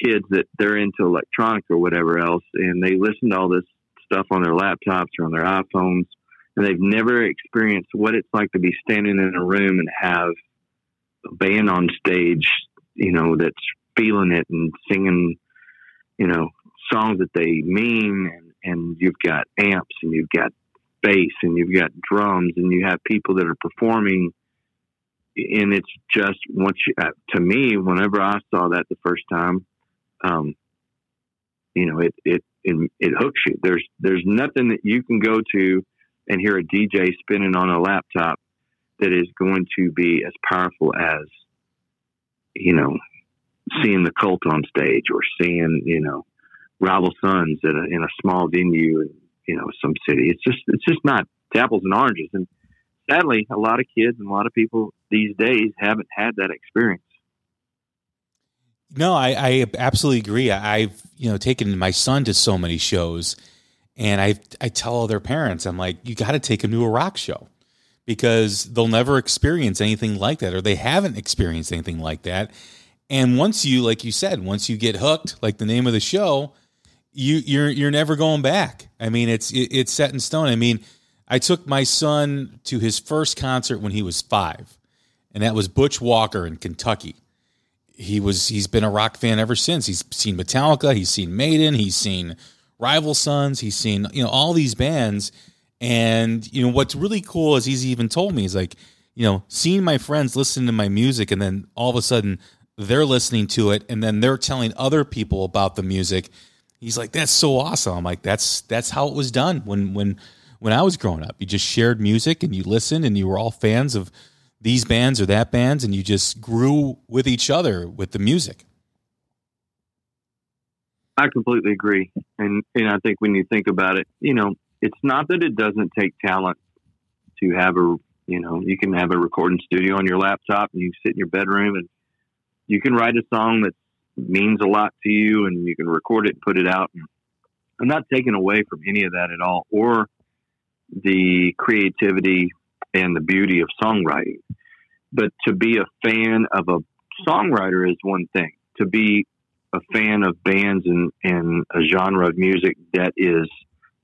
kids that they're into electronic or whatever else, and they listen to all this stuff on their laptops or on their iPhones, and they've never experienced what it's like to be standing in a room and have a band on stage, you know, that's feeling it and singing, you know, songs that they mean, and, and you've got amps and you've got bass and you've got drums and you have people that are performing. And it's just once you, uh, to me whenever i saw that the first time um, you know it, it it it hooks you. There's there's nothing that you can go to and hear a dj spinning on a laptop that is going to be as powerful as you know seeing the cult on stage or seeing you know rival sons at a, in a small venue in, you know some city. It's just it's just not apples and oranges. And sadly, a lot of kids and a lot of people these days haven't had that experience. No, I, I absolutely agree. I've you know taken my son to so many shows, and I I tell all their parents, I'm like, you got to take them to a rock show because they'll never experience anything like that, or they haven't experienced anything like that. And once you, like you said, once you get hooked, like the name of the show, you you're you're never going back. I mean, it's it, it's set in stone. I mean, I took my son to his first concert when he was five, and that was Butch Walker in Kentucky. He was he's been a rock fan ever since. He's seen Metallica, he's seen Maiden, he's seen Rival Sons, he's seen you know all these bands. And you know what's really cool is he's even told me he's like, you know, seeing my friends listen to my music, and then all of a sudden they're listening to it, and then they're telling other people about the music he's like, that's so awesome. I'm like, that's that's how it was done when when when I was growing up. You just shared music and you listened and you were all fans of these bands or that bands and you just grew with each other with the music. I completely agree. And and I think when you think about it, you know, it's not that it doesn't take talent to have a you know, you can have a recording studio on your laptop and you sit in your bedroom and you can write a song that means a lot to you and you can record it and put it out. I'm not taking away from any of that at all or the creativity and the beauty of songwriting. But to be a fan of a songwriter is one thing. To be a fan of bands and, and a genre of music that is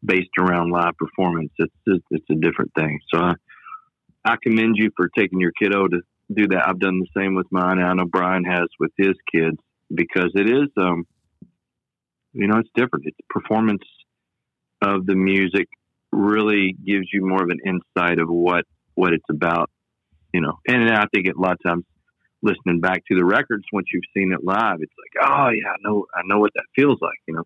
based around live performance, it's, it's a different thing. So I, I commend you for taking your kiddo to do that. I've done the same with mine. I know Brian has with his kids because it is, um, you know, it's different. It's performance of the music really gives you more of an insight of what what it's about, you know. And I think a lot of times listening back to the records once you've seen it live, it's like, oh yeah, I know, I know what that feels like, you know.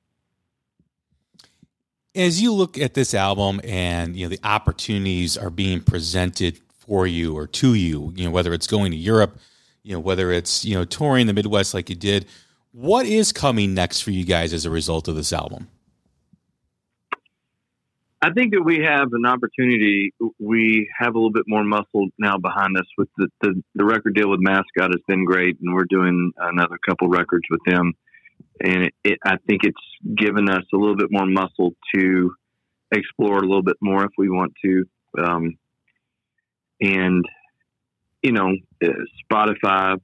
As you look at this album and you know the opportunities are being presented for you or to you, you know whether it's going to Europe, you know whether it's you know touring the Midwest like you did, what is coming next for you guys as a result of this album? I think that we have an opportunity. We have a little bit more muscle now behind us with the, the, the record deal with Mascot has been great, and we're doing another couple records with them. And it, it, I think it's given us a little bit more muscle to explore a little bit more if we want to. Um, and, you know, uh, Spotify,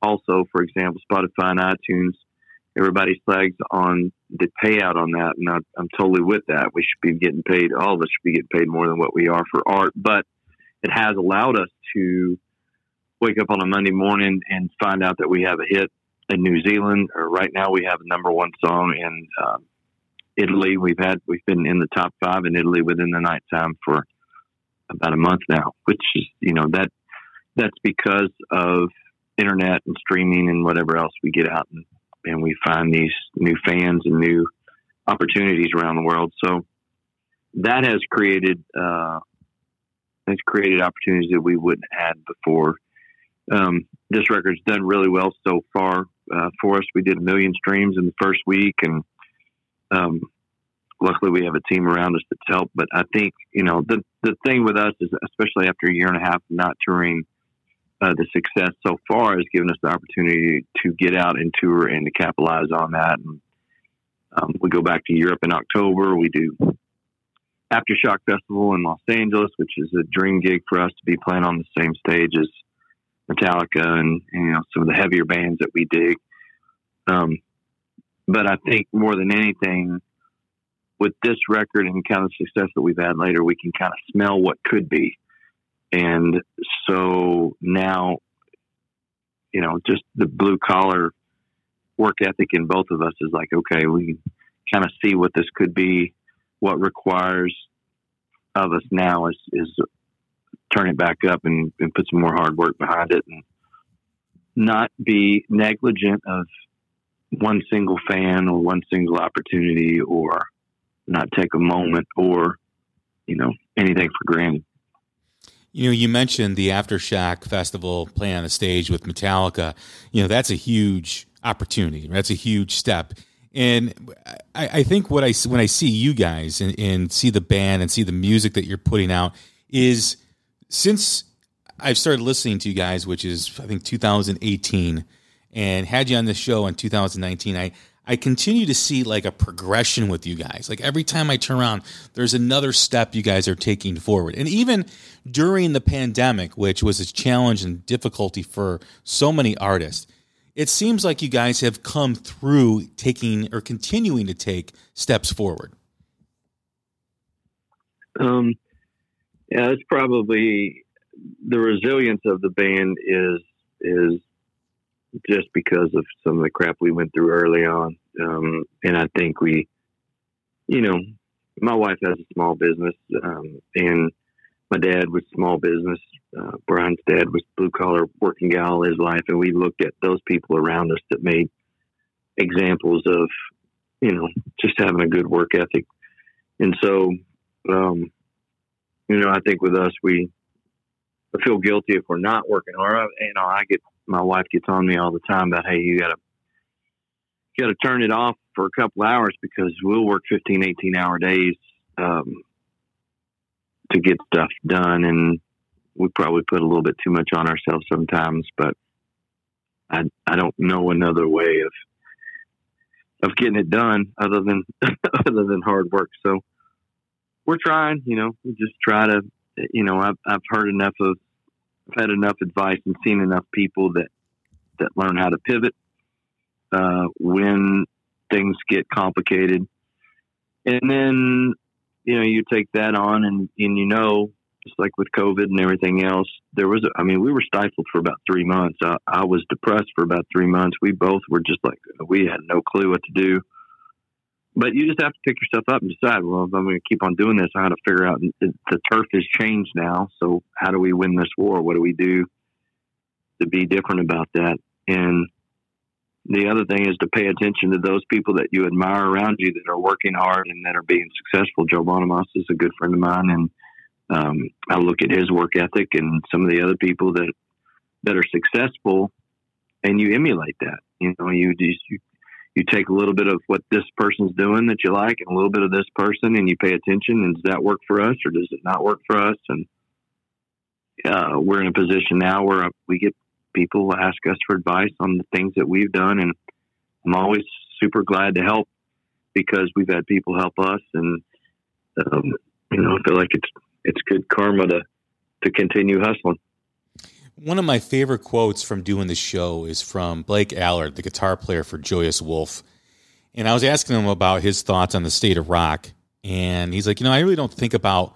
also, for example, Spotify and iTunes everybody slags on the payout on that, and I, I'm totally with that. We should be getting paid. All of us should be getting paid more than what we are for art, but it has allowed us to wake up on a Monday morning and find out that we have a hit in New Zealand, or right now we have a number one song in uh, Italy. We've had we've been in the top five in Italy within the night time for about a month now, which is you know that that's because of internet and streaming and whatever else we get out and and we find these new fans and new opportunities around the world. So that has created uh, has created opportunities that we wouldn't have had before. Um, this record's done really well so far uh, for us. We did a million streams in the first week, and um, luckily we have a team around us that's helped. But I think you know the the thing with us is, especially after a year and a half not touring, uh, the success so far has given us the opportunity to get out and tour and to capitalize on that. And um, we go back to Europe in October. We do Aftershock Festival in Los Angeles, which is a dream gig for us to be playing on the same stage as Metallica and, you know some of the heavier bands that we dig. Um, but I think more than anything, with this record and kind of success that we've had later, we can kind of smell what could be. And so now, you know, just the blue collar work ethic in both of us is like, okay, we kind of see what this could be. What requires of us now is, is turn it back up and, and put some more hard work behind it and not be negligent of one single fan or one single opportunity or not take a moment or, you know, anything for granted. You know, you mentioned the Aftershock Festival playing on the stage with Metallica. You know, that's a huge opportunity. That's a huge step. And I, I think what I when I see you guys and, and see the band and see the music that you're putting out is since I've started listening to you guys, which is I think 2018, and had you on the show in 2019, I I continue to see like a progression with you guys. Like every time I turn around, there's another step you guys are taking forward. And even during the pandemic, which was a challenge and difficulty for so many artists, it seems like you guys have come through taking or continuing to take steps forward. Um, yeah, it's probably the resilience of the band is is just because of some of the crap we went through early on. Um, and I think we, you know, my wife has a small business, um, and my dad was small business. Uh, Brian's dad was blue collar working guy all his life, and we looked at those people around us that made examples of, you know, just having a good work ethic. And so, um, you know, I think with us, we I feel guilty if we're not working hard. You know, I get my wife gets on me all the time about, hey, you gotta got to turn it off for a couple hours because we'll work 15, 18 hour days um, to get stuff done. And we probably put a little bit too much on ourselves sometimes, but I, I don't know another way of, of getting it done other than, (laughs) other than hard work. So we're trying, you know, we just try to, you know, I've, I've heard enough of, had enough advice and seen enough people that, that learn how to pivot uh, when things get complicated. And then, you know, you take that on and, and you know, just like with COVID and everything else, there was, I mean, we were stifled for about three months. I, I was depressed for about three months. We both were just like, we had no clue what to do. But you just have to pick yourself up and decide, well, if I'm going to keep on doing this, I got to figure out the, turf has changed now. So how do we win this war? What do we do to be different about that? And the other thing is to pay attention to those people that you admire around you that are working hard and that are being successful. Joe Bonamassa is a good friend of mine, and um, I look at his work ethic and some of the other people that that are successful, and you emulate that. You know, you just you, you take a little bit of what this person's doing that you like, and a little bit of this person, and you pay attention. And does that work for us, or does it not work for us? And uh, we're in a position now where we get people ask us for advice on the things that we've done, and I'm always super glad to help because we've had people help us, and um, you know, I feel like it's it's good karma to to continue hustling. One of my favorite quotes from doing the show is from Blake Allard, the guitar player for Joyous Wolf. And I was asking him about his thoughts on the state of rock. And he's like, you know, I really don't think about,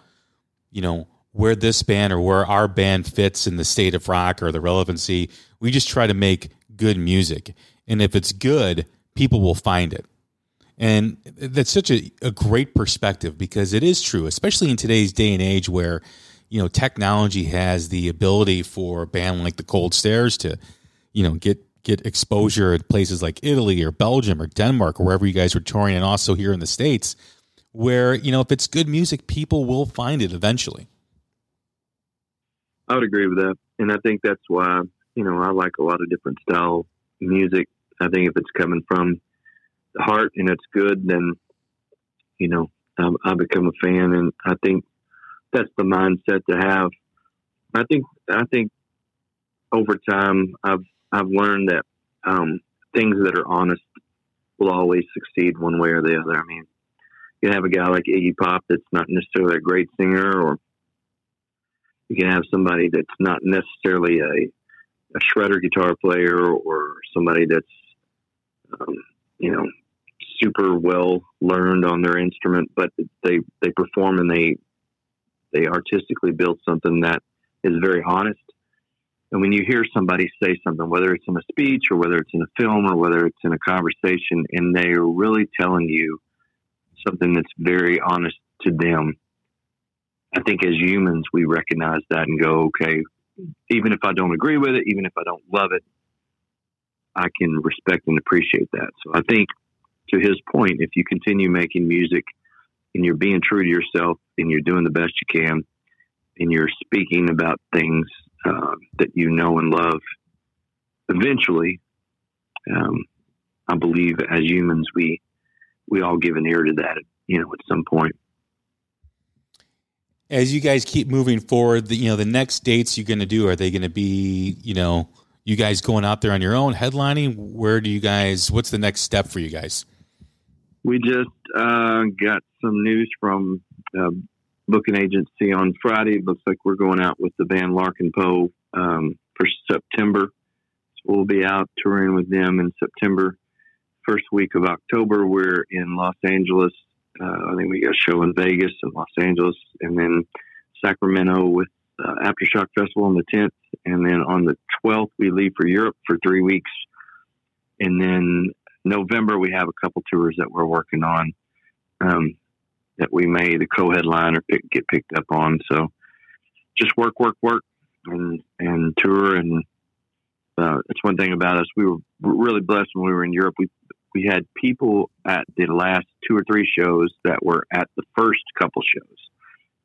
you know, where this band or where our band fits in the state of rock or the relevancy. We just try to make good music. And if it's good, people will find it. And that's such a, a great perspective because it is true, especially in today's day and age where, you know, technology has the ability for a band like the Cold Stares to, you know, get get exposure at places like Italy or Belgium or Denmark or wherever you guys are touring and also here in the States, where, you know, if it's good music, people will find it eventually. I would agree with that. And I think that's why, you know, I like a lot of different style music. I think if it's coming from the heart and it's good, then, you know, I, I become a fan. And I think that's the mindset to have. I think, I think over time, I've, I've learned that, um, things that are honest will always succeed one way or the other. I mean, you have a guy like Iggy Pop that's not necessarily a great singer or you can have somebody that's not necessarily a, a shredder guitar player or somebody that's, um, you know, super well learned on their instrument, but they, they perform and they, they artistically build something that is very honest. And when you hear somebody say something, whether it's in a speech or whether it's in a film or whether it's in a conversation, and they are really telling you something that's very honest to them, I think as humans, we recognize that and go, okay, even if I don't agree with it, even if I don't love it, I can respect and appreciate that. So I think to his point, if you continue making music and you're being true to yourself and you're doing the best you can and you're speaking about things uh, that you know and love, eventually, um, I believe as humans, we, we all give an ear to that, you know, at some point as you guys keep moving forward, the, you know, the next dates you're going to do, are they going to be, you know, you guys going out there on your own headlining? Where do you guys, what's the next step for you guys? We just uh, got some news from uh, booking agency on Friday. It looks like we're going out with the band Larkin Poe um, for September. So we'll be out touring with them in September. First week of October, we're in Los Angeles uh, I think we got a show in Vegas and Los Angeles, and then Sacramento with uh, Aftershock Festival on the 10th, and then on the 12th we leave for Europe for three weeks, and then November we have a couple tours that we're working on um, that we may the co-headliner pick, get picked up on. So just work, work, work, and and tour, and uh, that's one thing about us. We were really blessed when we were in Europe. We we had people at the last two or three shows that were at the first couple shows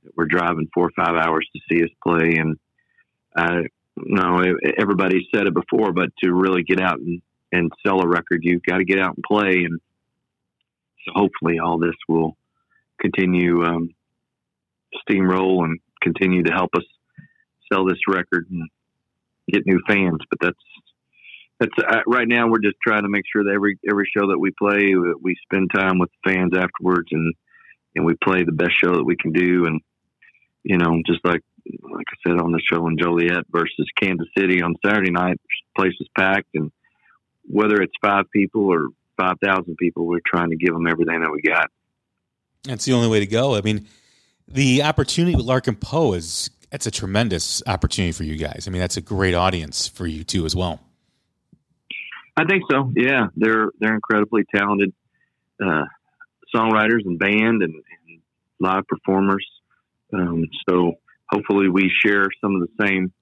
that were driving four or five hours to see us play. And I know everybody said it before, but to really get out and, and sell a record, you've got to get out and play. And so hopefully all this will continue um, steamroll and continue to help us sell this record and get new fans. But that's that's uh, right now we're just trying to make sure that every every show that we play we spend time with fans afterwards and and we play the best show that we can do and you know just like like I said on the show in Joliet versus Kansas City on Saturday night place was packed and whether it's five people or five thousand people we're trying to give them everything that we got that's the only way to go I mean the opportunity with Larkin Poe is that's a tremendous opportunity for you guys I mean that's a great audience for you too as well I think so. Yeah, they're they're incredibly talented uh, songwriters and band and, and live performers. Um, so hopefully we share some of the same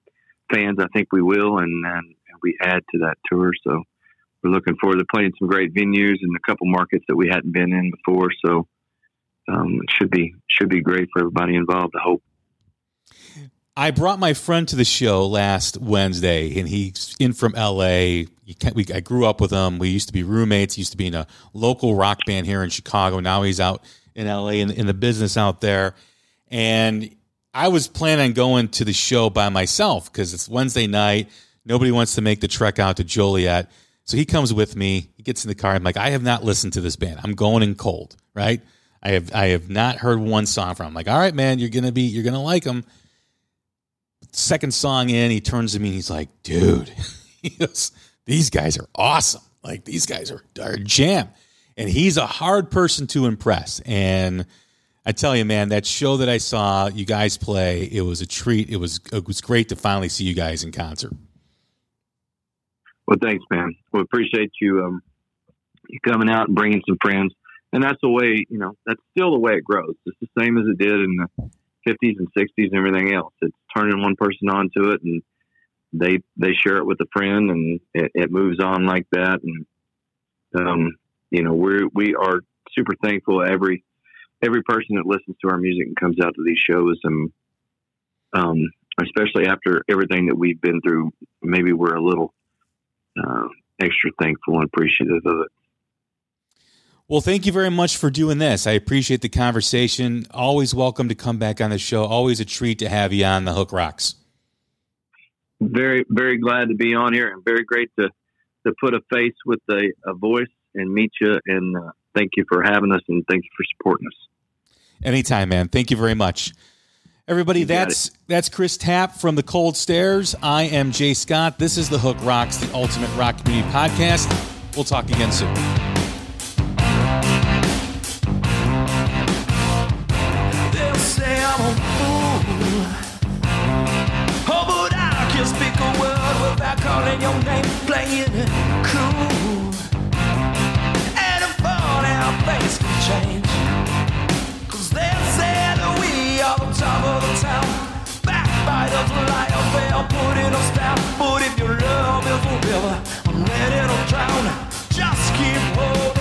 fans. I think we will, and, and we add to that tour. So we're looking forward to playing some great venues in a couple markets that we hadn't been in before. So um, it should be should be great for everybody involved. I hope. I brought my friend to the show last Wednesday, and he's in from LA. We, I grew up with him. We used to be roommates. He used to be in a local rock band here in Chicago. Now he's out in LA in, in the business out there. And I was planning on going to the show by myself because it's Wednesday night. Nobody wants to make the trek out to Joliet. So he comes with me. He gets in the car. I'm like, I have not listened to this band. I'm going in cold, right? I have I have not heard one song from him. I'm like, all right, man, you're gonna be you're gonna like them second song in, he turns to me and he's like, dude, (laughs) he goes, these guys are awesome. Like these guys are, are jam. And he's a hard person to impress. And I tell you, man, that show that I saw you guys play, it was a treat. It was it was great to finally see you guys in concert. Well, thanks, man. We appreciate you um, you coming out and bringing some friends. And that's the way, you know, that's still the way it grows. It's the same as it did in the 50s and 60s and everything else. It's turning one person onto it and they they share it with a friend and it, it moves on like that. And um, you know, we we are super thankful every every person that listens to our music and comes out to these shows and um, especially after everything that we've been through, maybe we're a little uh, extra thankful and appreciative of it. Well, thank you very much for doing this. I appreciate the conversation. Always welcome to come back on the show. Always a treat to have you on the Hook Rocks. Very, very glad to be on here, and very great to to put a face with a, a voice and meet you. And uh, thank you for having us, and thank you for supporting us. Anytime, man. Thank you very much. Everybody, that's that's Chris Tapp from the Cold Stares. I am Jay Scott. This is the Hook Rocks, the Ultimate Rock Community Podcast. We'll talk again soon. calling your name, playing it cool. Liars, they're putting us down. But if your love a river, I'm ready to drown. Just keep holding